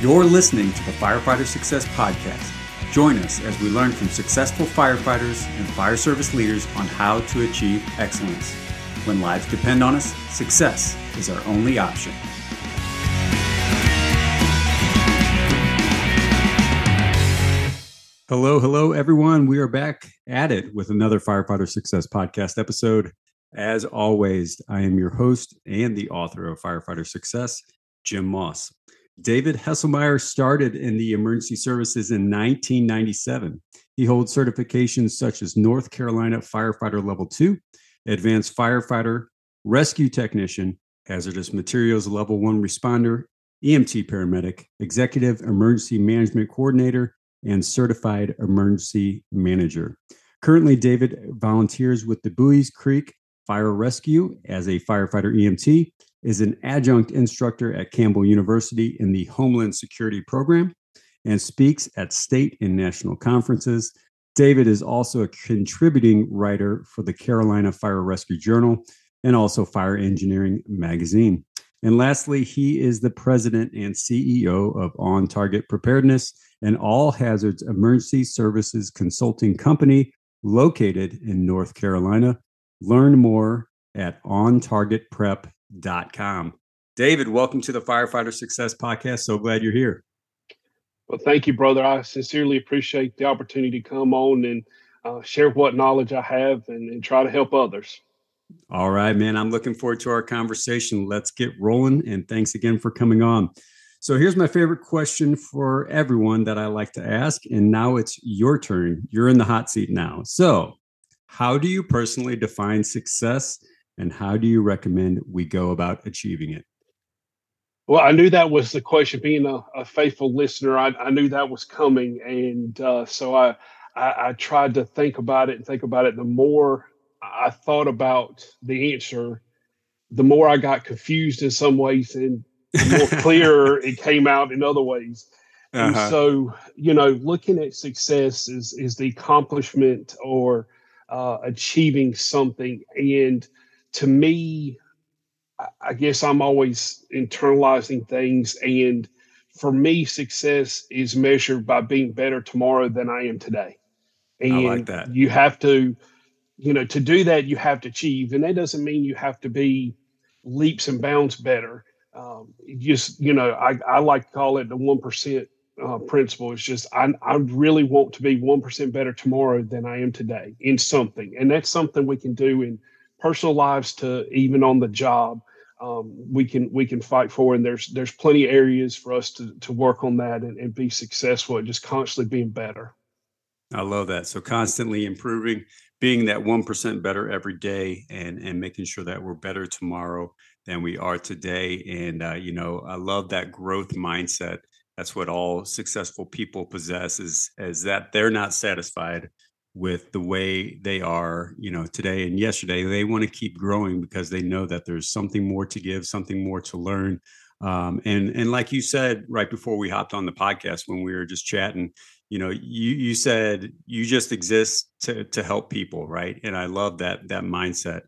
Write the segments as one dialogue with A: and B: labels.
A: You're listening to the Firefighter Success Podcast. Join us as we learn from successful firefighters and fire service leaders on how to achieve excellence. When lives depend on us, success is our only option. Hello, hello, everyone. We are back at it with another Firefighter Success Podcast episode. As always, I am your host and the author of Firefighter Success, Jim Moss. David Hesselmeyer started in the emergency services in 1997. He holds certifications such as North Carolina Firefighter Level 2, Advanced Firefighter, Rescue Technician, Hazardous Materials Level 1 Responder, EMT Paramedic, Executive Emergency Management Coordinator, and Certified Emergency Manager. Currently, David volunteers with the Buies Creek Fire Rescue as a firefighter EMT is an adjunct instructor at Campbell University in the Homeland Security program and speaks at state and national conferences. David is also a contributing writer for the Carolina Fire Rescue Journal and also Fire Engineering Magazine. And lastly, he is the president and CEO of On Target Preparedness, an all hazards emergency services consulting company located in North Carolina. Learn more at ontargetprep.com com. David, welcome to the Firefighter Success Podcast. So glad you're here.
B: Well, thank you, brother. I sincerely appreciate the opportunity to come on and uh, share what knowledge I have and, and try to help others.
A: All right, man. I'm looking forward to our conversation. Let's get rolling. And thanks again for coming on. So, here's my favorite question for everyone that I like to ask. And now it's your turn. You're in the hot seat now. So, how do you personally define success and how do you recommend we go about achieving it?
B: Well, I knew that was the question. Being a, a faithful listener, I, I, knew that was coming, and uh, so I, I, I tried to think about it and think about it. The more I thought about the answer, the more I got confused in some ways, and the more clear it came out in other ways. And uh-huh. so, you know, looking at success is is the accomplishment or uh, achieving something, and to me, I guess I'm always internalizing things. And for me, success is measured by being better tomorrow than I am today.
A: And I like that.
B: You have to, you know, to do that, you have to achieve. And that doesn't mean you have to be leaps and bounds better. Um, just, you know, I, I like to call it the 1% uh, principle. is just, I, I really want to be 1% better tomorrow than I am today in something. And that's something we can do in personal lives to even on the job um, we can we can fight for and there's there's plenty of areas for us to to work on that and, and be successful and just constantly being better
A: i love that so constantly improving being that 1% better every day and and making sure that we're better tomorrow than we are today and uh, you know i love that growth mindset that's what all successful people possess is is that they're not satisfied with the way they are, you know, today and yesterday. They want to keep growing because they know that there's something more to give, something more to learn. Um, and and like you said right before we hopped on the podcast when we were just chatting, you know, you you said you just exist to to help people, right? And I love that that mindset.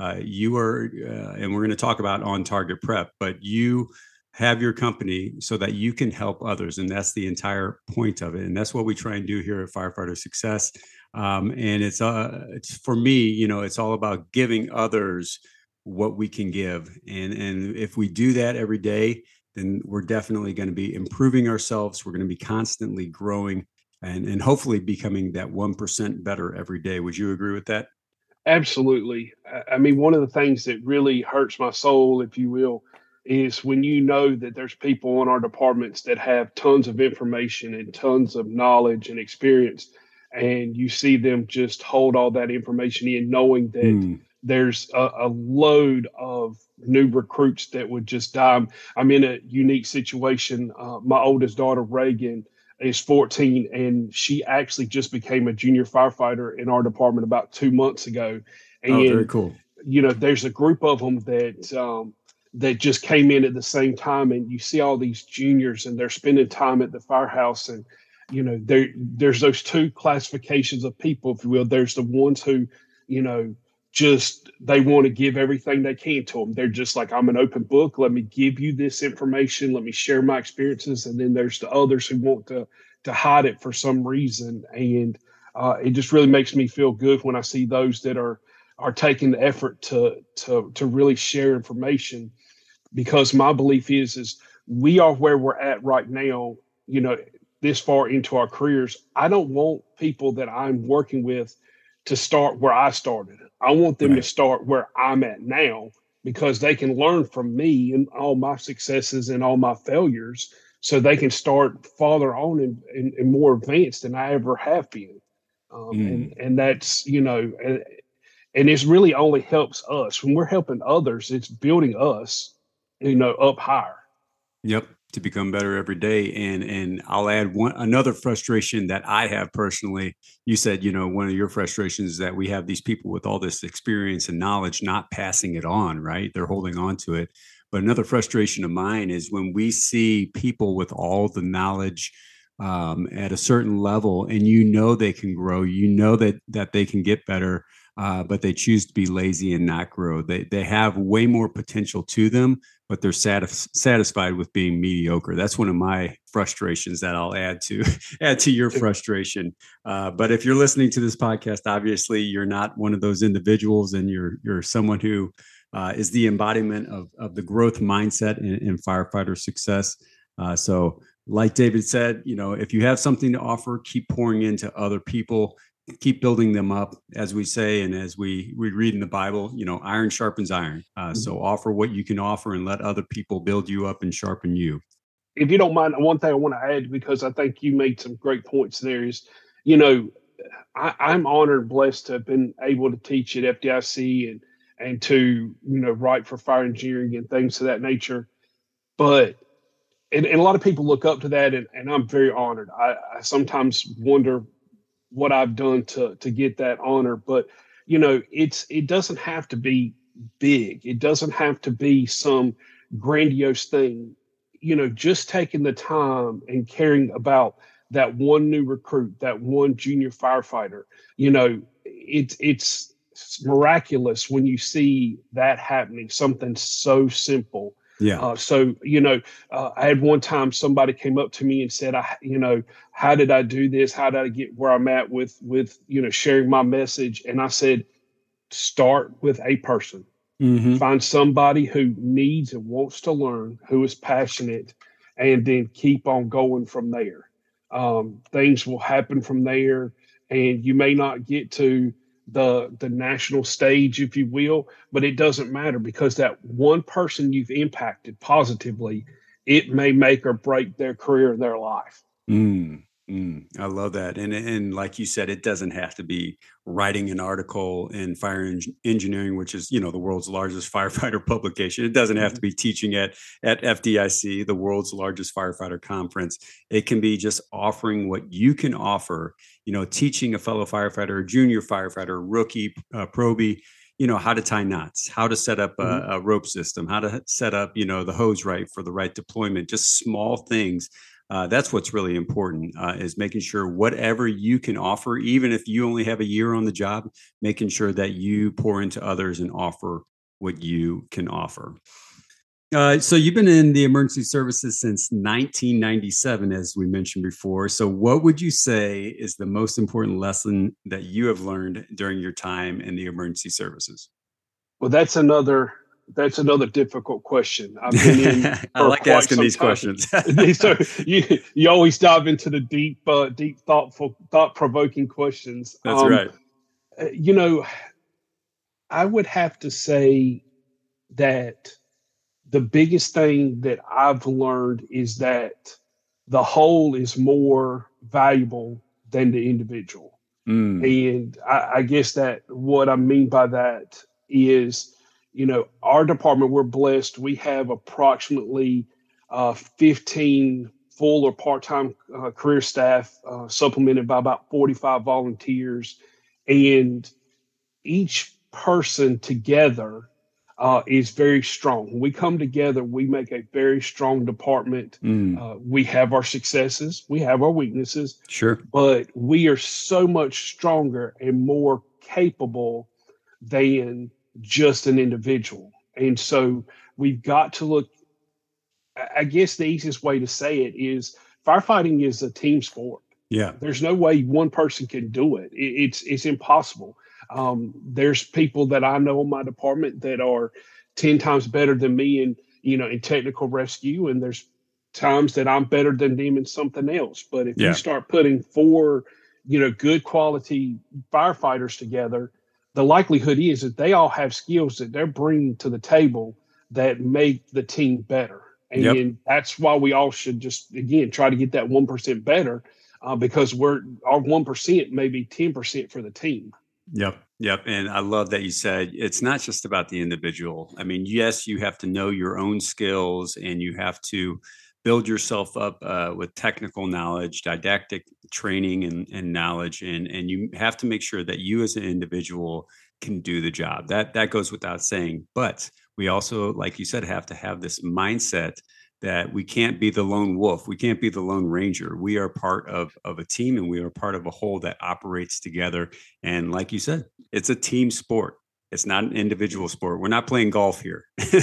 A: Uh, you are, uh, and we're going to talk about on target prep, but you have your company so that you can help others, and that's the entire point of it. And that's what we try and do here at Firefighter Success. Um, and it's uh it's for me you know it's all about giving others what we can give and and if we do that every day then we're definitely going to be improving ourselves we're going to be constantly growing and and hopefully becoming that 1% better every day. Would you agree with that?
B: Absolutely. I mean one of the things that really hurts my soul if you will is when you know that there's people in our departments that have tons of information and tons of knowledge and experience and you see them just hold all that information in, knowing that mm. there's a, a, load of new recruits that would just die. I'm, in a unique situation. Uh, my oldest daughter, Reagan, is 14, and she actually just became a junior firefighter in our department about two months ago. And,
A: oh, very cool.
B: You know, there's a group of them that um, that just came in at the same time, and you see all these juniors, and they're spending time at the firehouse and you know there there's those two classifications of people if you will there's the ones who you know just they want to give everything they can to them. They're just like, I'm an open book. Let me give you this information. Let me share my experiences. And then there's the others who want to to hide it for some reason. And uh, it just really makes me feel good when I see those that are are taking the effort to to to really share information. Because my belief is is we are where we're at right now. You know, this far into our careers, I don't want people that I'm working with to start where I started. I want them right. to start where I'm at now because they can learn from me and all my successes and all my failures so they can start farther on and, and, and more advanced than I ever have been. Um, mm. and, and that's, you know, and, and it's really only helps us when we're helping others, it's building us, you know, up higher.
A: Yep to become better every day and and i'll add one another frustration that i have personally you said you know one of your frustrations is that we have these people with all this experience and knowledge not passing it on right they're holding on to it but another frustration of mine is when we see people with all the knowledge um, at a certain level and you know they can grow you know that that they can get better uh, but they choose to be lazy and not grow. They they have way more potential to them, but they're satis- satisfied with being mediocre. That's one of my frustrations that I'll add to add to your frustration. Uh, but if you're listening to this podcast, obviously you're not one of those individuals, and you're you're someone who uh, is the embodiment of of the growth mindset in, in firefighter success. Uh, so like David said, you know, if you have something to offer, keep pouring into other people keep building them up as we say and as we we read in the bible you know iron sharpens iron. Uh, mm-hmm. so offer what you can offer and let other people build you up and sharpen you.
B: If you don't mind one thing i want to add because i think you made some great points there is you know I, i'm honored and blessed to have been able to teach at fdic and and to you know write for fire engineering and things of that nature. But and, and a lot of people look up to that and, and i'm very honored. I, I sometimes wonder what I've done to to get that honor. But you know, it's it doesn't have to be big. It doesn't have to be some grandiose thing. You know, just taking the time and caring about that one new recruit, that one junior firefighter. You know, it's it's miraculous when you see that happening. Something so simple
A: yeah. Uh,
B: so you know, uh, I had one time somebody came up to me and said, "I, you know, how did I do this? How did I get where I'm at with with you know sharing my message?" And I said, "Start with a person. Mm-hmm. Find somebody who needs and wants to learn, who is passionate, and then keep on going from there. Um, things will happen from there, and you may not get to." The the national stage, if you will, but it doesn't matter because that one person you've impacted positively, it may make or break their career, their life.
A: Mm. Mm, I love that, and and like you said, it doesn't have to be writing an article in fire en- engineering, which is you know the world's largest firefighter publication. It doesn't have to mm-hmm. be teaching at at FDIC, the world's largest firefighter conference. It can be just offering what you can offer. You know, teaching a fellow firefighter, a junior firefighter, rookie, uh, probie, you know how to tie knots how to set up a, mm-hmm. a, rope system how to set up you know the hose right for the right deployment just small things uh, that's what's really important uh, is making sure whatever you can offer even if you only have a year on the job making sure that you pour into others and offer what you can offer. Uh, so you've been in the emergency services since 1997 as we mentioned before. So what would you say is the most important lesson that you have learned during your time in the emergency services?
B: Well that's another that's another difficult question. I've been in.
A: I like asking these time. questions.
B: so you you always dive into the deep, uh, deep, thoughtful, thought provoking questions.
A: That's um, right.
B: Uh, you know, I would have to say that the biggest thing that I've learned is that the whole is more valuable than the individual. Mm. And I, I guess that what I mean by that is you know, our department, we're blessed. We have approximately uh, 15 full or part time uh, career staff, uh, supplemented by about 45 volunteers. And each person together uh, is very strong. When we come together, we make a very strong department. Mm. Uh, we have our successes, we have our weaknesses.
A: Sure.
B: But we are so much stronger and more capable than just an individual. And so we've got to look. I guess the easiest way to say it is firefighting is a team sport.
A: Yeah.
B: There's no way one person can do it. It's it's impossible. Um, there's people that I know in my department that are ten times better than me in you know in technical rescue, and there's times that I'm better than them in something else. But if yeah. you start putting four, you know, good quality firefighters together, the likelihood is that they all have skills that they're bringing to the table that make the team better. And yep. that's why we all should just again try to get that one percent better uh, because we're our one percent maybe ten percent for the team.
A: Yep. Yep. And I love that you said it's not just about the individual. I mean, yes, you have to know your own skills and you have to build yourself up uh, with technical knowledge, didactic training and, and knowledge. And, and you have to make sure that you as an individual can do the job. That that goes without saying. But we also, like you said, have to have this mindset that we can't be the lone wolf. We can't be the lone ranger. We are part of, of a team and we are part of a whole that operates together. And like you said, it's a team sport. It's not an individual sport. We're not playing golf here. uh,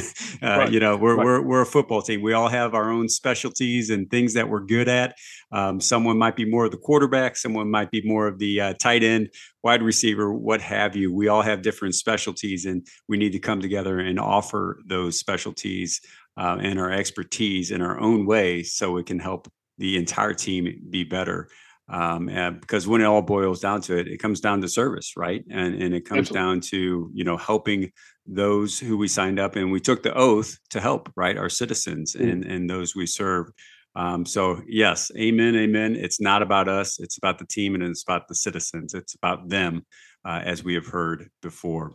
A: right. You know, we're, right. we're, we're a football team. We all have our own specialties and things that we're good at. Um, someone might be more of the quarterback. Someone might be more of the uh, tight end, wide receiver, what have you. We all have different specialties and we need to come together and offer those specialties uh, and our expertise in our own way so it can help the entire team be better. Um, because when it all boils down to it, it comes down to service, right? And and it comes Absolutely. down to you know helping those who we signed up and we took the oath to help, right? Our citizens mm. and and those we serve. Um, so yes, amen, amen. It's not about us; it's about the team and it's about the citizens. It's about them, uh, as we have heard before.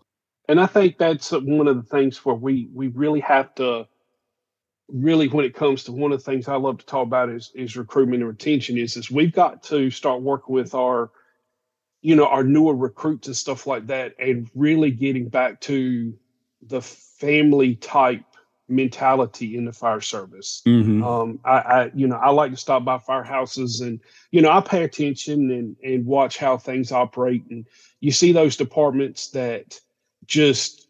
B: And I think that's one of the things where we we really have to really when it comes to one of the things I love to talk about is is recruitment and retention is is we've got to start working with our you know our newer recruits and stuff like that and really getting back to the family type mentality in the fire service. Mm-hmm. Um, I, I, you know, I like to stop by firehouses and, you know, I pay attention and, and watch how things operate. And you see those departments that just,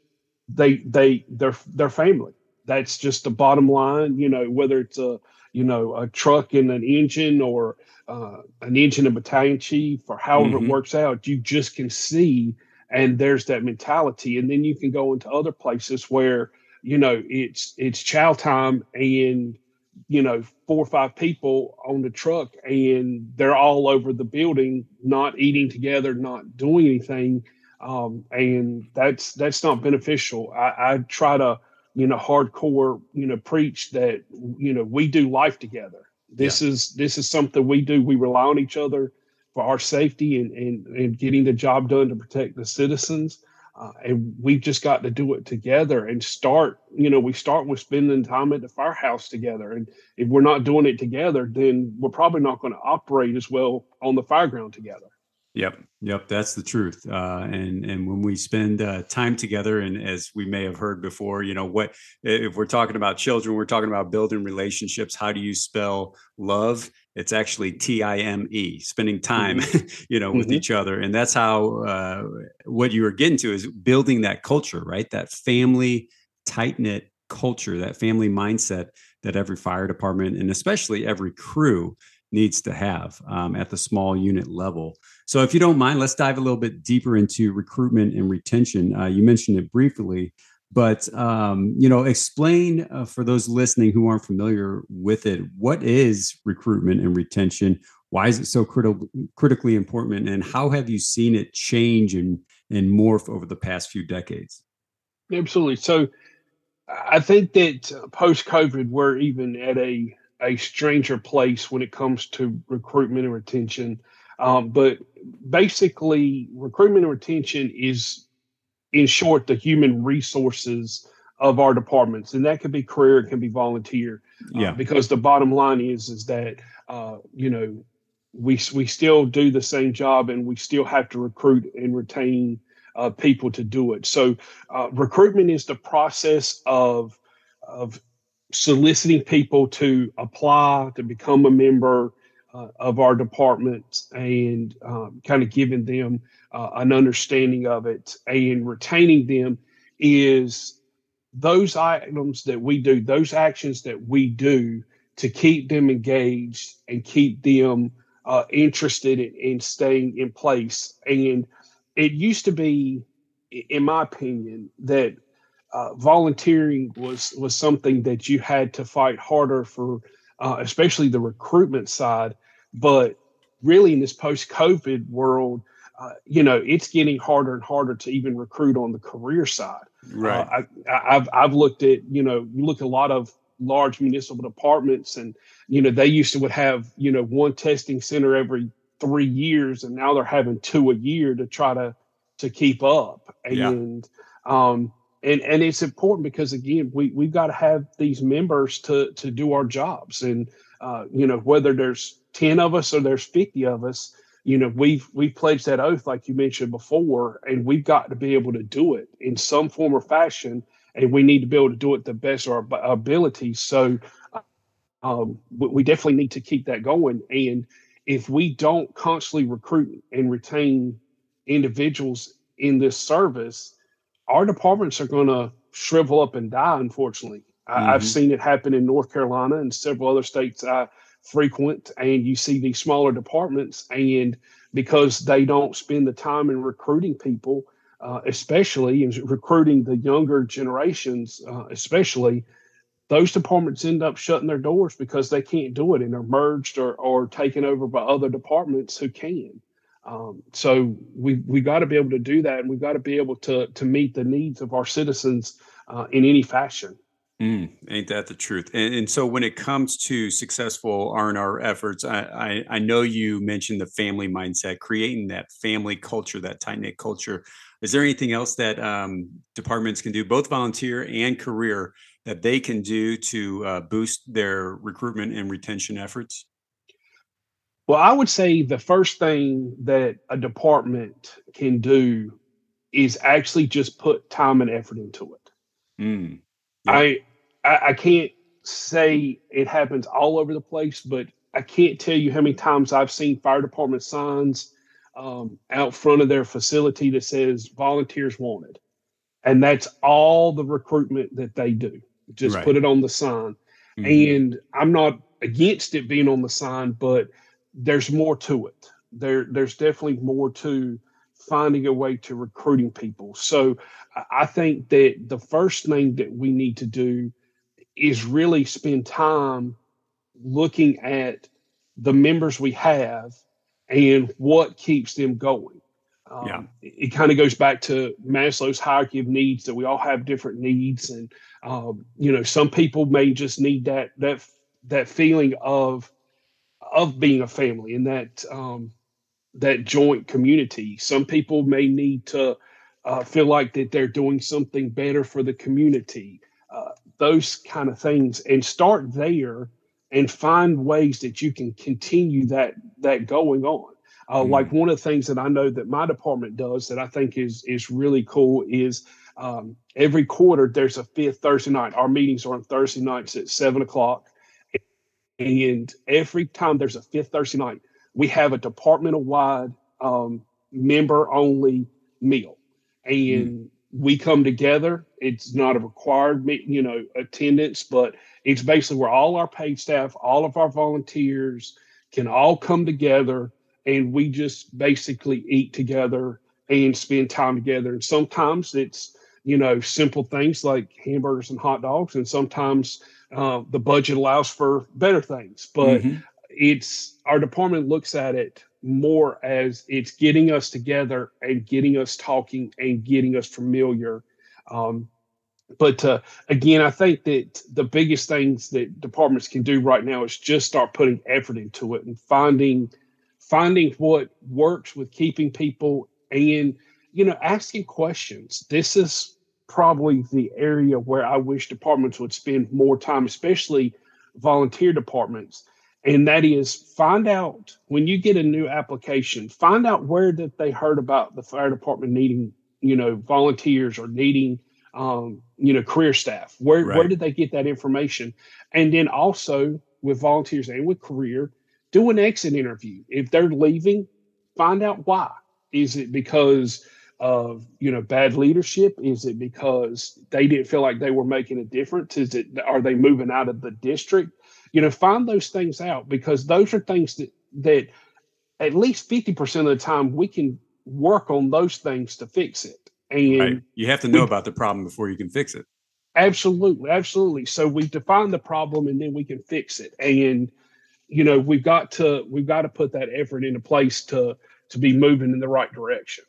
B: they, they, they're, they're family that's just the bottom line. You know, whether it's a you know a truck and an engine or uh, an engine and battalion chief or however mm-hmm. it works out, you just can see and there's that mentality. And then you can go into other places where you know it's it's chow time and you know four or five people on the truck and they're all over the building not eating together not doing anything um, and that's that's not beneficial I, I try to you know, hardcore, you know, preach that, you know, we do life together. This yeah. is this is something we do. We rely on each other for our safety and and, and getting the job done to protect the citizens. Uh, and we've just got to do it together and start. You know, we start with spending time at the firehouse together. And if we're not doing it together, then we're probably not going to operate as well on the fireground together.
A: Yep, yep, that's the truth. Uh, and and when we spend uh, time together, and as we may have heard before, you know, what if we're talking about children, we're talking about building relationships. How do you spell love? It's actually T I M E, spending time, mm-hmm. you know, with mm-hmm. each other, and that's how uh, what you were getting to is building that culture, right? That family tight knit culture, that family mindset that every fire department and especially every crew needs to have um, at the small unit level. So, if you don't mind, let's dive a little bit deeper into recruitment and retention. Uh, you mentioned it briefly, but um, you know, explain uh, for those listening who aren't familiar with it, what is recruitment and retention? Why is it so critical, critically important, and how have you seen it change and and morph over the past few decades?
B: Absolutely. So, I think that post COVID, we're even at a a stranger place when it comes to recruitment and retention. Um, but basically, recruitment and retention is, in short, the human resources of our departments, and that could be career, it can be volunteer. Uh, yeah. Uh, because the bottom line is, is that uh, you know we we still do the same job, and we still have to recruit and retain uh, people to do it. So, uh, recruitment is the process of of soliciting people to apply to become a member uh, of our department and um, kind of giving them uh, an understanding of it and retaining them is those items that we do, those actions that we do to keep them engaged and keep them uh, interested in, in staying in place. And it used to be, in my opinion, that uh, volunteering was was something that you had to fight harder for, uh, especially the recruitment side. But really, in this post-COVID world, uh, you know, it's getting harder and harder to even recruit on the career side.
A: Right.
B: Uh, I, have I've looked at you know you look at a lot of large municipal departments, and you know they used to would have you know one testing center every three years, and now they're having two a year to try to to keep up. And yeah. um, and and it's important because again we we've got to have these members to to do our jobs, and uh, you know whether there's ten of us or there's fifty of us you know we've we've pledged that oath like you mentioned before and we've got to be able to do it in some form or fashion and we need to be able to do it the best of our ability so um, we definitely need to keep that going. And if we don't constantly recruit and retain individuals in this service our departments are going to shrivel up and die unfortunately mm-hmm. I, have seen it happen in north carolina and several other states i frequent and you see these smaller departments and because they don't spend the time in recruiting people uh, especially in recruiting the younger generations uh, especially those departments end up shutting their doors because they can't do it and are merged or, or taken over by other departments who can um, so we we got to be able to do that and we've got to be able to to meet the needs of our citizens uh, in any fashion
A: Mm, ain't that the truth? And, and, so, when it comes to successful R and R efforts, I, I, I know you mentioned the family mindset, creating that family culture, that tight knit culture. Is there anything else that um, departments can do, both volunteer and career, that they can do to uh, boost their recruitment and retention efforts?
B: Well, I would say the first thing that a department can do is actually just put time and effort into it. Mm. Yeah. I I, I can't say it happens all over the place, but I can't tell you how many times I've seen fire department signs um, out front of their facility that says volunteers wanted. And that's all the recruitment that they do. Just right. put it on the sign. Mm-hmm. And I'm not against it being on the sign, but there's more to it. There, there's definitely more to finding a way to recruiting people. So I think that the first thing that we need to do is really spend time looking at the members we have and what keeps them going. Um, yeah. It, it kind of goes back to Maslow's hierarchy of needs that we all have different needs, and um, you know, some people may just need that that that feeling of of being a family and that um, that joint community. Some people may need to uh, feel like that they're doing something better for the community those kind of things and start there and find ways that you can continue that that going on. Uh, mm. Like one of the things that I know that my department does that I think is is really cool is um, every quarter there's a fifth Thursday night. Our meetings are on Thursday nights at seven o'clock, and every time there's a fifth Thursday night, we have a departmental wide um, member only meal, and mm we come together. It's not a required, you know, attendance, but it's basically where all our paid staff, all of our volunteers can all come together and we just basically eat together and spend time together. And sometimes it's, you know, simple things like hamburgers and hot dogs, and sometimes uh, the budget allows for better things. But mm-hmm. it's our department looks at it more as it's getting us together and getting us talking and getting us familiar. Um, but uh, again, I think that the biggest things that departments can do right now is just start putting effort into it and finding finding what works with keeping people and you know asking questions. This is probably the area where I wish departments would spend more time, especially volunteer departments and that is find out when you get a new application find out where that they heard about the fire department needing you know volunteers or needing um, you know career staff where right. where did they get that information and then also with volunteers and with career do an exit interview. If they're leaving, find out why. Is it because of you know bad leadership? Is it because they didn't feel like they were making a difference? Is it are they moving out of the district? You know, find those things out because those are things that that at least 50% of the time we can work on those things to fix it. And right.
A: you have to know we, about the problem before you can fix it.
B: Absolutely, absolutely. So we define the problem and then we can fix it. And you know, we've got to we've got to put that effort into place to to be moving in the right direction.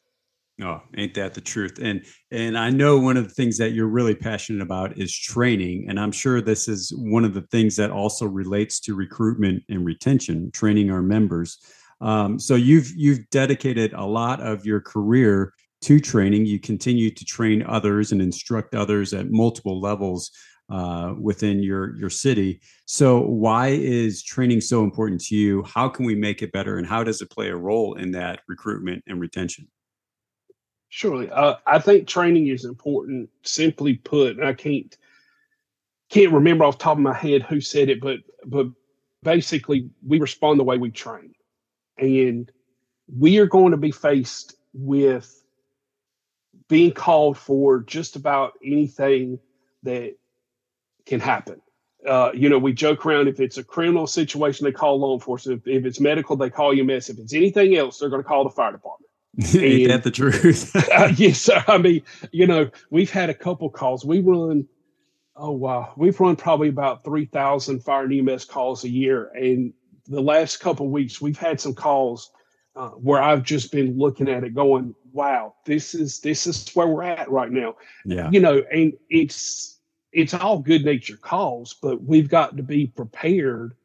A: Oh, ain't that the truth? And and I know one of the things that you're really passionate about is training, and I'm sure this is one of the things that also relates to recruitment and retention, training our members. Um, so you've you've dedicated a lot of your career to training. You continue to train others and instruct others at multiple levels uh, within your your city. So why is training so important to you? How can we make it better, and how does it play a role in that recruitment and retention?
B: Surely, uh, I think training is important. Simply put, I can't can't remember off the top of my head who said it, but but basically, we respond the way we train, and we are going to be faced with being called for just about anything that can happen. Uh, you know, we joke around if it's a criminal situation, they call law enforcement. If, if it's medical, they call EMS. If it's anything else, they're going to call the fire department.
A: Ain't that the truth?
B: uh, yes, sir. I mean, you know, we've had a couple calls. We run, oh wow, we've run probably about three thousand fire and EMS calls a year, and the last couple weeks we've had some calls uh, where I've just been looking at it, going, "Wow, this is this is where we're at right now."
A: Yeah,
B: you know, and it's it's all good natured calls, but we've got to be prepared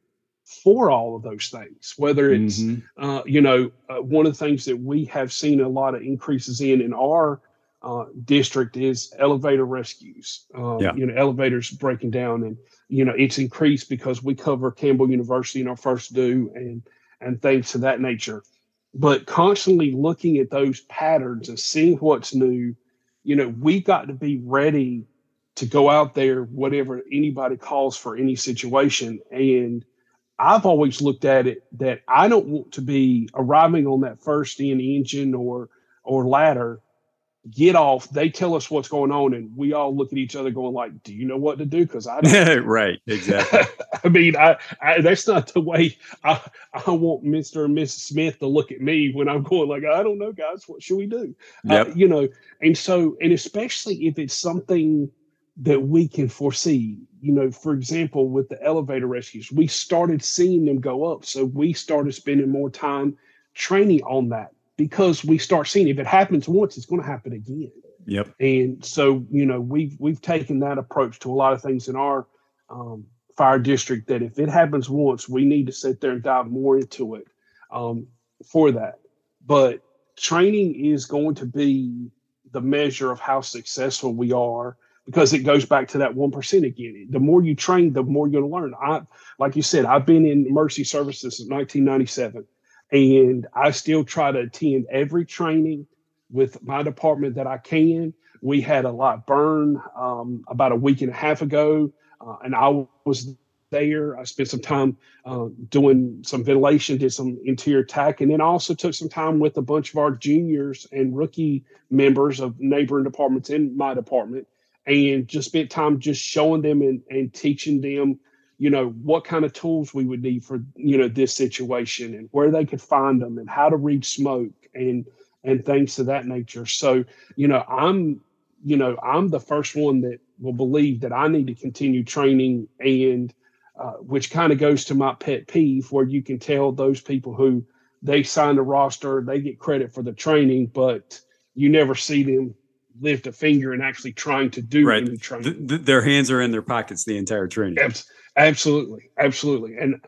B: for all of those things. Whether it's, mm-hmm. uh, you know, uh, one of the things that we have seen a lot of increases in in our uh, district is elevator rescues. Um, yeah. You know, elevators breaking down, and you know, it's increased because we cover Campbell University in our first due, and and things of that nature. But constantly looking at those patterns and seeing what's new, you know, we got to be ready to go out there, whatever anybody calls for any situation, and I've always looked at it that I don't want to be arriving on that first in engine or or ladder, get off. They tell us what's going on, and we all look at each other going like, "Do you know what to do?" Because I don't.
A: right, exactly.
B: I mean, I, I, that's not the way I I want Mister and Mrs. Smith to look at me when I'm going like, "I don't know, guys. What should we do?" Yep. Uh, you know, and so and especially if it's something that we can foresee. You know, for example, with the elevator rescues, we started seeing them go up. So we started spending more time training on that because we start seeing if it happens once, it's going to happen again.
A: Yep.
B: And so, you know, we've we've taken that approach to a lot of things in our um, fire district that if it happens once, we need to sit there and dive more into it um, for that. But training is going to be the measure of how successful we are because it goes back to that 1% again. The more you train, the more you're going to learn. I, like you said, I've been in mercy services since 1997, and I still try to attend every training with my department that I can. We had a lot burn um, about a week and a half ago, uh, and I was there. I spent some time uh, doing some ventilation, did some interior tack, and then I also took some time with a bunch of our juniors and rookie members of neighboring departments in my department and just spent time just showing them and, and teaching them you know what kind of tools we would need for you know this situation and where they could find them and how to read smoke and and things of that nature. So you know i'm you know i'm the first one that will believe that i need to continue training and uh, which kind of goes to my pet peeve where you can tell those people who they sign the roster they get credit for the training but you never see them lift a finger and actually trying to do right. any training.
A: The, the, their hands are in their pockets the entire training.
B: Absolutely, absolutely, and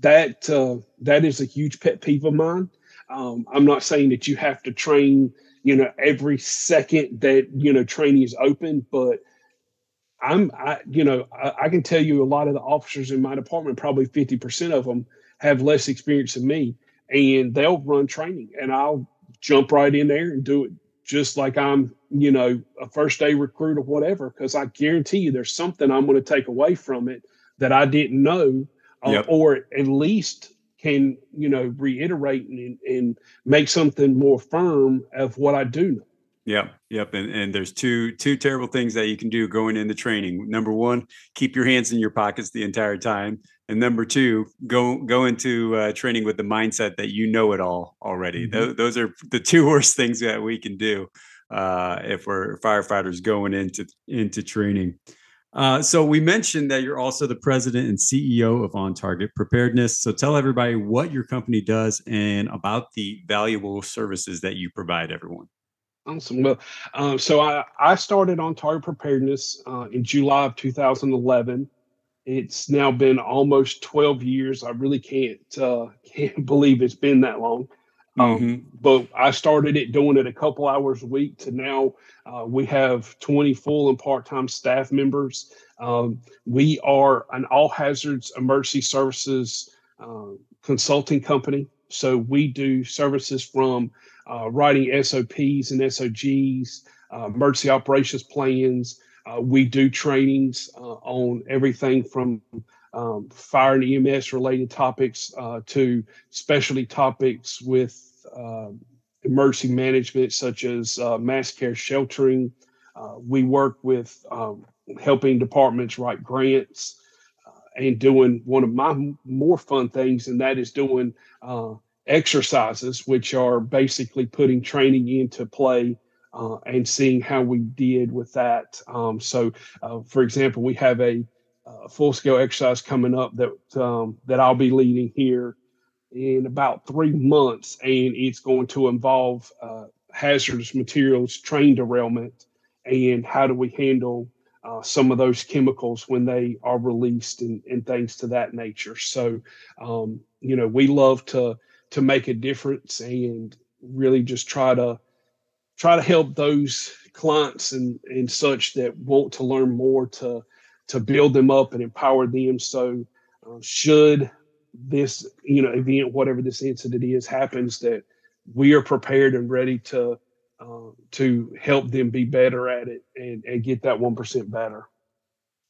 B: that uh, that is a huge pet peeve of mine. Um, I'm not saying that you have to train, you know, every second that you know training is open, but I'm, I, you know, I, I can tell you a lot of the officers in my department, probably 50% of them have less experience than me, and they'll run training, and I'll jump right in there and do it just like I'm, you know, a first day recruit or whatever, because I guarantee you there's something I'm going to take away from it that I didn't know, uh, yep. or at least can you know reiterate and, and make something more firm of what I do know.
A: Yep, yep. And and there's two two terrible things that you can do going into training. Number one, keep your hands in your pockets the entire time, and number two, go go into uh, training with the mindset that you know it all already. Mm-hmm. Those, those are the two worst things that we can do uh, if we're firefighters going into into training. Uh, so we mentioned that you're also the president and CEO of On Target Preparedness. So tell everybody what your company does and about the valuable services that you provide everyone.
B: Awesome. Well, um, so I, I started on target preparedness uh, in July of 2011. It's now been almost 12 years. I really can't uh, can't believe it's been that long. Um, mm-hmm. But I started it doing it a couple hours a week to now uh, we have 20 full and part time staff members. Um, we are an all hazards emergency services uh, consulting company. So we do services from uh, writing SOPs and SOGs, uh, emergency operations plans. Uh, we do trainings uh, on everything from um, fire and EMS related topics uh, to specialty topics with um, emergency management, such as mass care sheltering. we work with um, helping departments write grants and doing one of my more fun things, and that is doing uh, exercises, which are basically putting training into play uh, and seeing how we did with that. Um, so, uh, for example, we have a, a full scale exercise coming up that um, that I'll be leading here in about three months, and it's going to involve uh, hazardous materials train derailment and how do we handle uh, some of those chemicals when they are released and, and things to that nature. So, um, you know, we love to to make a difference and really just try to try to help those clients and and such that want to learn more to to build them up and empower them. So uh, should this you know event whatever this incident is happens that we are prepared and ready to uh, to help them be better at it and, and get that 1% better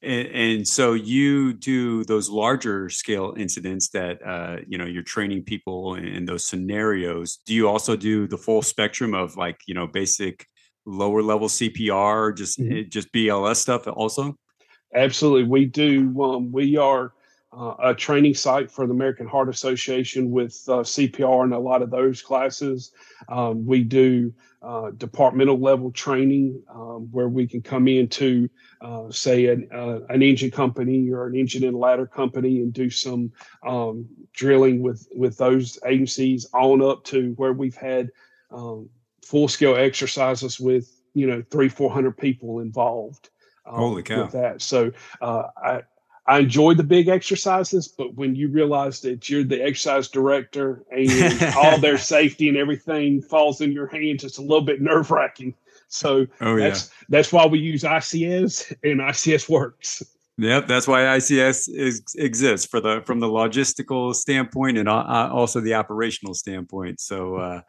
A: and, and, so you do those larger scale incidents that uh, you know you're training people in, in, those scenarios. Do you also do the full spectrum of like you know basic lower level CPR, just mm-hmm. Eh, just BLS stuff also?
B: Absolutely, we do. Um, we are uh, a training site for the American Heart Association with uh, CPR and a lot of those classes. Um, we do uh, departmental level training um, where we can come into, uh, say, an, uh, an engine company or an engine and ladder company and do some um, drilling with with those agencies on up to where we've had um, full scale exercises with you know three four hundred people involved.
A: Um, Holy cow!
B: With that, so uh, I I enjoy the big exercises, but when you realize that you're the exercise director and all their safety and everything falls in your hands, it's a little bit nerve wracking. So oh, that's yeah. that's why we use ICS and ICS works.
A: Yep, that's why ICS is, exists for the from the logistical standpoint and uh, also the operational standpoint. So uh,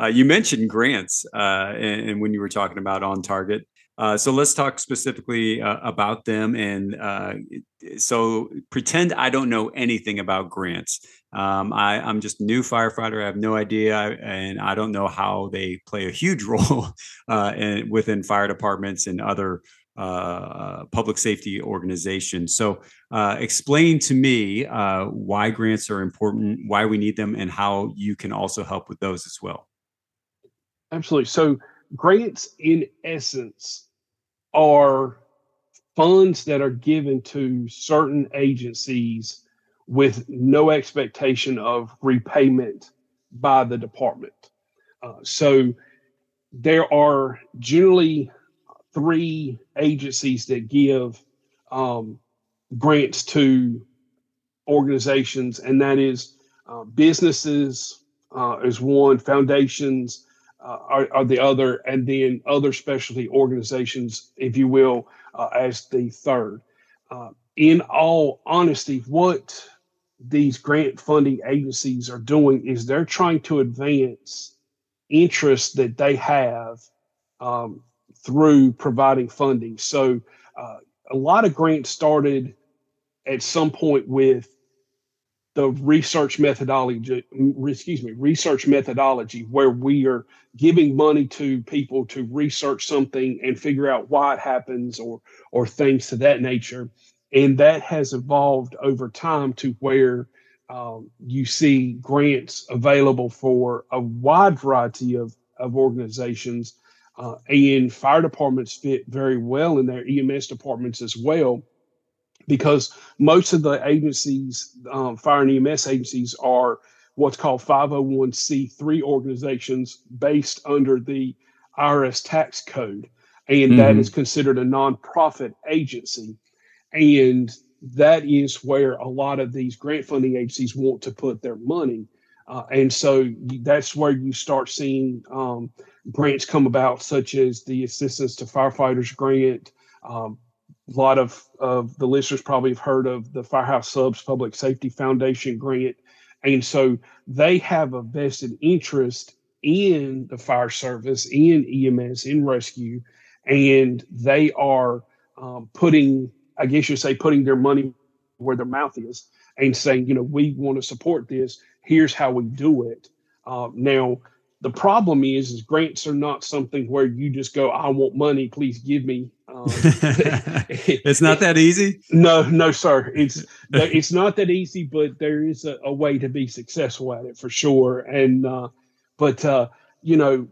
A: uh, you mentioned grants, uh, and, and, when you were talking about on target, uh, so let's talk specifically uh, about them. And uh, so pretend I don't know anything about grants. Um, I, am just new firefighter. I have no idea, and I don't know how they play a huge role uh, in, within fire departments and other uh, public safety organizations. So explain to me why grants are important, why we need them, and how you can also help with those as well.
B: Absolutely. So grants, in essence, are funds that are given to certain agencies with no expectation of repayment by the department. Uh, so there are generally three agencies that give um, grants to organizations, and that is uh, businesses uh, is one, foundations, uh, are, are, the other, and then other specialty organizations, if you will, uh, as the third. Uh, in all honesty, what these grant funding agencies are doing is they're trying to advance interests that they have um, through providing funding. So uh, a lot of grants started at some point with the research methodology, excuse me, research methodology, where we are giving money to people to research something and figure out why it happens or or things to that nature. And that has evolved over time to where um, you see grants available for a wide variety of, of organizations. Uh, and fire departments fit very well in their EMS departments as well, because most of the agencies, um, fire and EMS agencies, are what's called 501c3 organizations based under the IRS tax code. And mm-hmm. that is considered a nonprofit agency. And that is where a lot of these grant funding agencies want to put their money. Uh, and so that's where you start seeing um, grants come about, such as the Assistance to Firefighters grant. Um, a lot of, of the listeners probably have heard of the Firehouse Subs Public Safety Foundation grant. And so they have a vested interest in the fire service, in EMS, in rescue, and they are um, putting I guess you say putting their money where their mouth is and saying, you know, we want to support this. Here's how we do it. Uh, now, the problem is, is grants are not something where you just go, I want money, please give me. Um,
A: it's not that easy.
B: No, no, sir. It's it's not that easy, but there is a, a, way to be successful at it for sure. And uh, but uh, you know,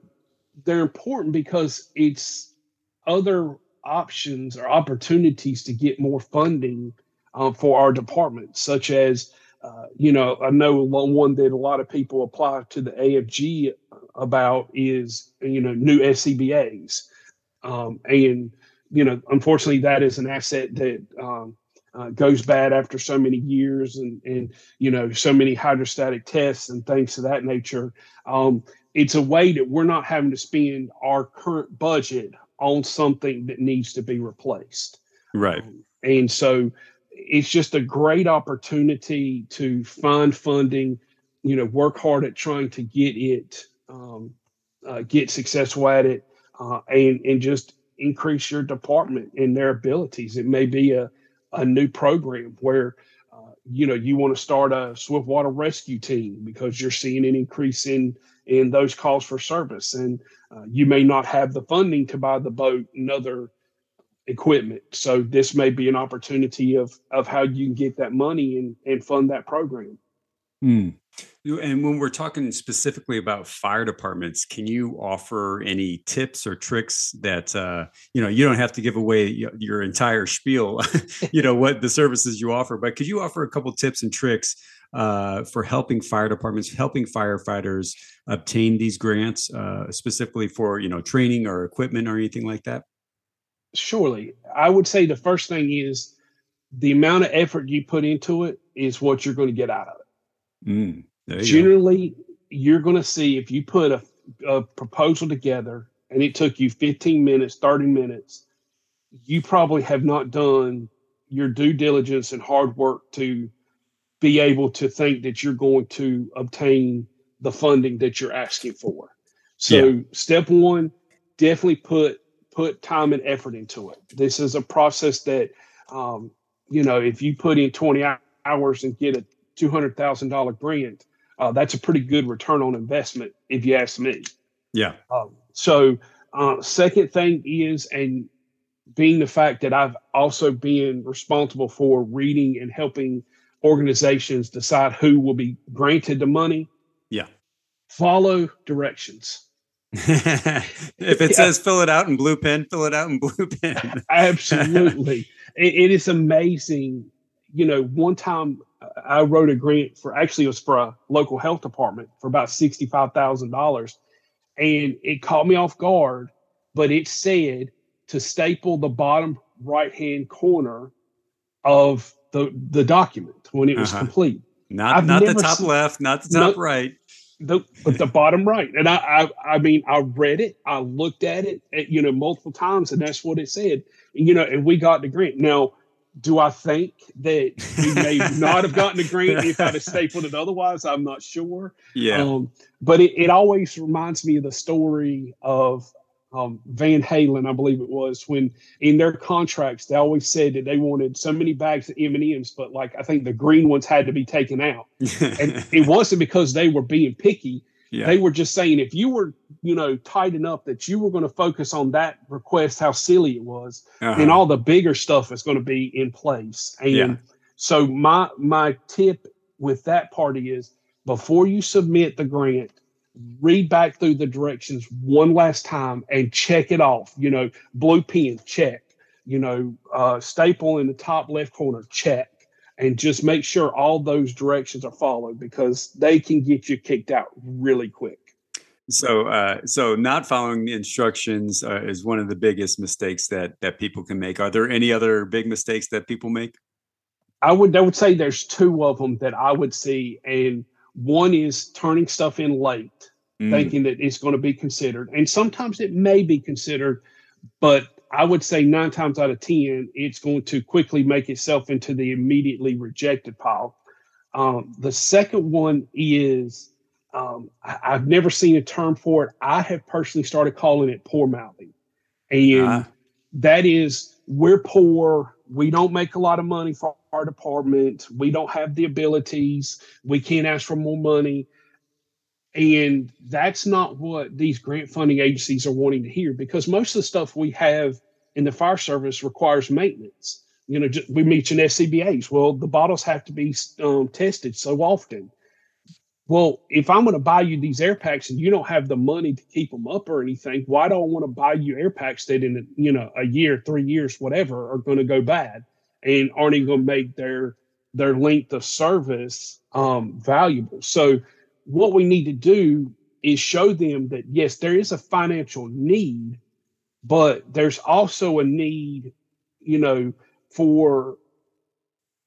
B: they're important because it's other options or opportunities to get more funding um, for our department, such as, uh, you know, I know one that a lot of people apply to the AFG about is, you know, new SCBAs. Um, and, you know, unfortunately, that is an asset that um, uh, goes bad after so many years and, and, you know, so many hydrostatic tests and things of that nature. Um, it's a way that we're not having to spend our current budget on something that needs to be replaced.
A: Right. Um,
B: and so it's just a great opportunity to find funding, you know, work hard at trying to get it, um, uh, get successful at it, uh, and, and just increase your department and their abilities. It may be a, a new program where, uh, you know, you want to start a swiftwater rescue team because you're seeing an increase in in those calls for service. And uh, you may not have the funding to buy the boat and other equipment. So this may be an opportunity of of how you can get that money and, and fund that program.
A: Hmm. And when we're talking specifically about fire departments, can you offer any tips or tricks that uh, you know you don't have to give away your entire spiel, you know what the services you offer, but could you offer a couple tips and tricks uh, for helping fire departments, helping firefighters obtain these grants, uh, specifically for you know training or equipment or anything like that?
B: Surely, I would say the first thing is the amount of effort you put into it is what you're going to get out of it. Mm, Generally, go. you're going to see if you put a, a proposal together and it took you 15 minutes, 30 minutes, you probably have not done your due diligence and hard work to be able to think that you're going to obtain the funding that you're asking for. So yeah. step one, definitely put put time and effort into it. This is a process that um, you know, if you put in 20 hours and get a two hundred thousand dollar grant, uh, that's a pretty good return on investment, if you ask me.
A: Yeah.
B: Um, so, uh, second thing is, and being the fact that I've also been responsible for reading and helping organizations decide who will be granted the money.
A: Yeah.
B: Follow directions.
A: if it yeah. says fill it out in blue pen, fill it out in blue pen.
B: Absolutely. It, it is amazing. You know, one time I wrote a grant for actually it was for a local health department for about $65,000 and it caught me off guard, but it said to staple the bottom right hand corner of the the document when it was uh-huh. complete.
A: Not I've not the top seen, left, not the top no, right.
B: The but the bottom right. And I, I I mean I read it, I looked at it, at, eh, you know, multiple times, and that's what it said. And, you know, and we got the grant. Now, do I think that we may not have gotten the grant if I'd have stapled it otherwise? I'm not sure.
A: Yeah. Um,
B: but it, it always reminds me of the story of um, Van Halen, I believe it was, when in their contracts they always said that they wanted so many bags of M and M's, but like I think the green ones had to be taken out, and it wasn't because they were being picky. Yeah. They were just saying if you were, you know, tight enough that you were going to focus on that request, how silly it was, uh-huh. and all the bigger stuff is going to be in place. And yeah. so my my tip with that party is before you submit the grant, read back through the directions one last time and check it off. You know, blue pen, check. You know, uh, staple in the top left corner, check. And just make sure all those directions are followed because they can get you kicked out really quick.
A: So, uh, so not following the instructions uh, is one of the biggest mistakes that that people can make. Are there any other big mistakes that people make?
B: I would I would say there's two of them that I would see, and one is turning stuff in late, mm. thinking that it's going to be considered. And sometimes it may be considered, but I would say nine times out of 10, it's going to quickly make itself into the immediately rejected pile. Um, the second one is um, I, have never seen a term for it. I have personally started calling it poor mouthing. And uh. that is, we're poor. We don't make a lot of money for our department. We don't have the abilities. We can't ask for more money. And that's not what these grant funding agencies are wanting to hear because most of the stuff we have in the fire service requires maintenance. You know, we mentioned SCBAs. Well, the bottles have to be um, tested so often. Well, if I'm going to buy you these air packs and you don't have the money to keep them up or anything, why do I want to buy you air packs that in you know a year, three years, whatever, are going to go bad? And aren't even going to make their their length of service um, valuable. So what we need to do is show them that yes, there is a financial need, but there's also a need, you know, for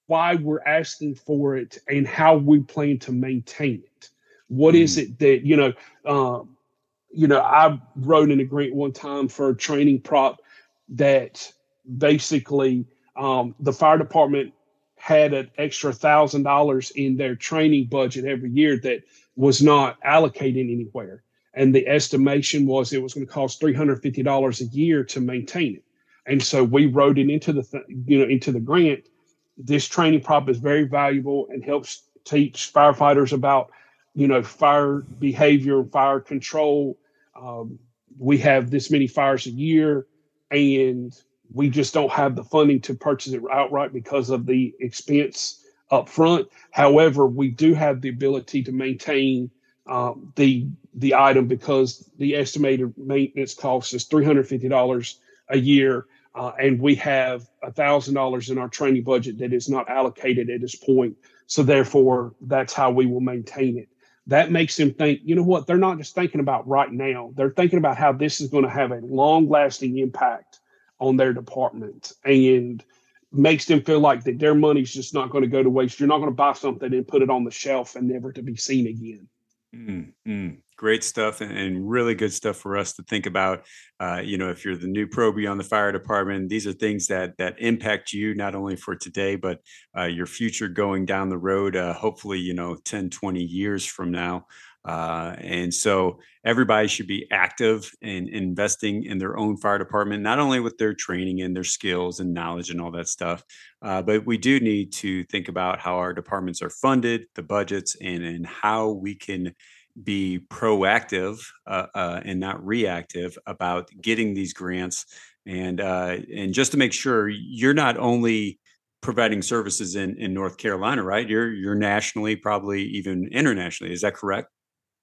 B: why we're asking for it and how we plan to maintain it. What mm. is it that you know? Um, you know, I wrote an agreement one time for a training prop that basically um, the fire department had an extra thousand dollars in their training budget every year that was not allocated anywhere. And the estimation was it was going to cost $350 a year to maintain it. And so we wrote it into the, th- you know, into the grant. This training prop is very valuable and helps teach firefighters about, you know, fire behavior, fire control. Um, we have this many fires a year and we just don't have the funding to purchase it outright because of the expense up front. However, we do have the ability to maintain um, the the item because the estimated maintenance cost is three hundred fifty dollars a year, uh, and we have thousand dollars in our training budget that is not allocated at this point. So therefore, that's how we will maintain it. That makes them think, you know what? They're not just thinking about right now; they're thinking about how this is going to have a long lasting impact on their department and makes them feel like that their money's just not going to go to waste. You're not going to buy something and put it on the shelf and never to be seen again.
A: Mm-hmm. Great stuff and, really good stuff for us to think about. Uh, you know, if you're the new probie on the fire department, these are things that that impact you not only for today, but uh, your future going down the road, uh, hopefully, you know, 10, 20 years from now. Uh, and so everybody should be active in investing in their own fire department, not only with their training and their skills and knowledge and all that stuff, uh, but we do need to think about how our departments are funded, the budgets, and, and how we can be proactive uh, uh and not reactive about getting these grants. And uh, and just to make sure you're not only providing services in, in North Carolina, right? You're you're nationally, probably even internationally. Is that correct?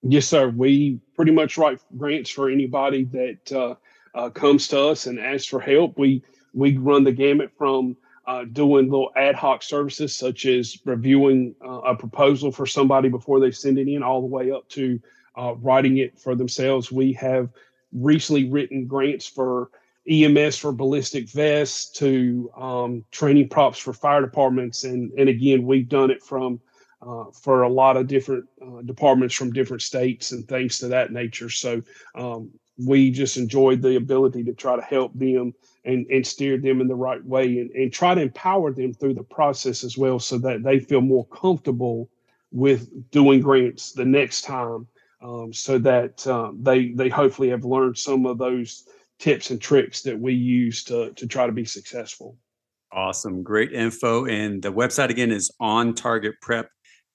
B: Yes, sir. We pretty much write grants for anybody that uh, uh, comes to us and asks for help. We we run the gamut from uh, doing little ad hoc services such as reviewing uh, a proposal for somebody before they send it in, all the way up to uh, writing it for themselves. We have recently written grants for EMS for ballistic vests to um, training props for fire departments, and and again, we've done it from uh, for a lot of different uh, departments from different states and things to that nature. So um, we just enjoyed the ability to try to help them and, and steer them in the right way and, and try to empower them through the process as well so that they feel more comfortable with doing grants the next time um, so that um, they they hopefully have learned some of those tips and tricks that we use to to try to be successful.
A: Awesome. Great info. And the website again is on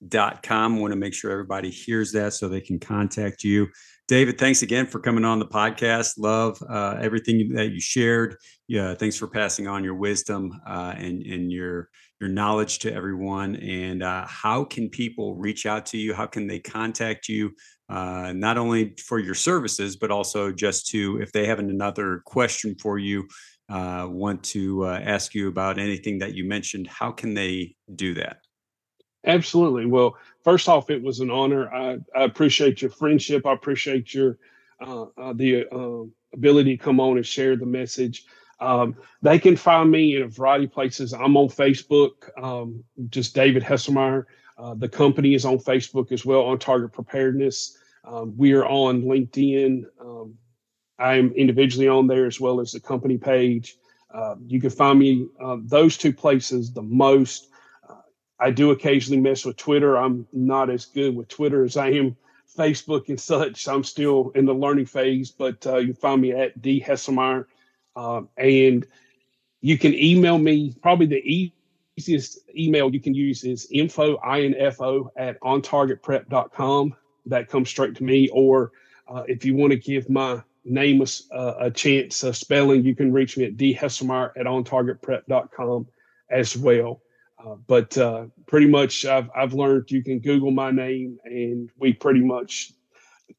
A: targetprep.com. I want to make sure everybody hears that so they can contact you. David, thanks again for coming on the podcast. Love uh, everything that you shared. Yeah, thanks for passing on your wisdom uh, and, and your your knowledge to everyone. And uh, how can people reach out to you? How can they contact you? Uh, not only for your services, but also just to if they have another question for you, uh, want to uh, ask you about anything that you mentioned. How can they do that?
B: Absolutely. Well, first off, it was an honor. I, I appreciate your friendship. I appreciate your uh, uh, the um, ability to come on and share the message. Um, they can find me in a variety of places. I'm on Facebook, um, just David Hesselmeyer. Uh, the company is on Facebook as well, on Target Preparedness. Um, we are on LinkedIn. Um, I'm individually on there as well as the company page. Uh, you can find me uh, those two places the most. I do occasionally mess with Twitter. I'm not as good with Twitter as I am Facebook and such. I'm still in the learning phase, but uh, you find me at D Hesselmeyer. Um, and you can email me. Probably the easiest email you can use is info, info at ontargetprep.com. That comes straight to me. Or uh, if you want to give my name a, a chance of spelling, you can reach me at dhesselmeyer at ontargetprep.com as well. Uh, but uh, pretty much, I've I've learned you can Google my name, and we pretty much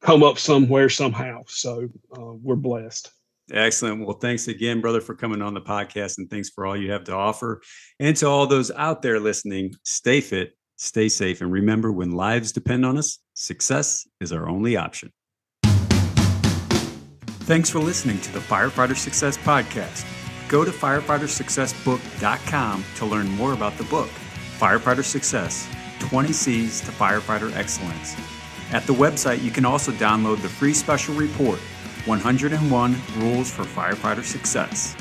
B: come up somewhere somehow. So uh, we're blessed.
A: Excellent. Well, thanks again, brother, for coming on the podcast, and thanks for all you have to offer. And to all those out there listening, stay fit, stay safe, and remember, when lives depend on us, success is our only option. Thanks for listening to the Firefighter Success Podcast. Go to firefightersuccessbook.com to learn more about the book, Firefighter Success 20 C's to Firefighter Excellence. At the website, you can also download the free special report 101 Rules for Firefighter Success.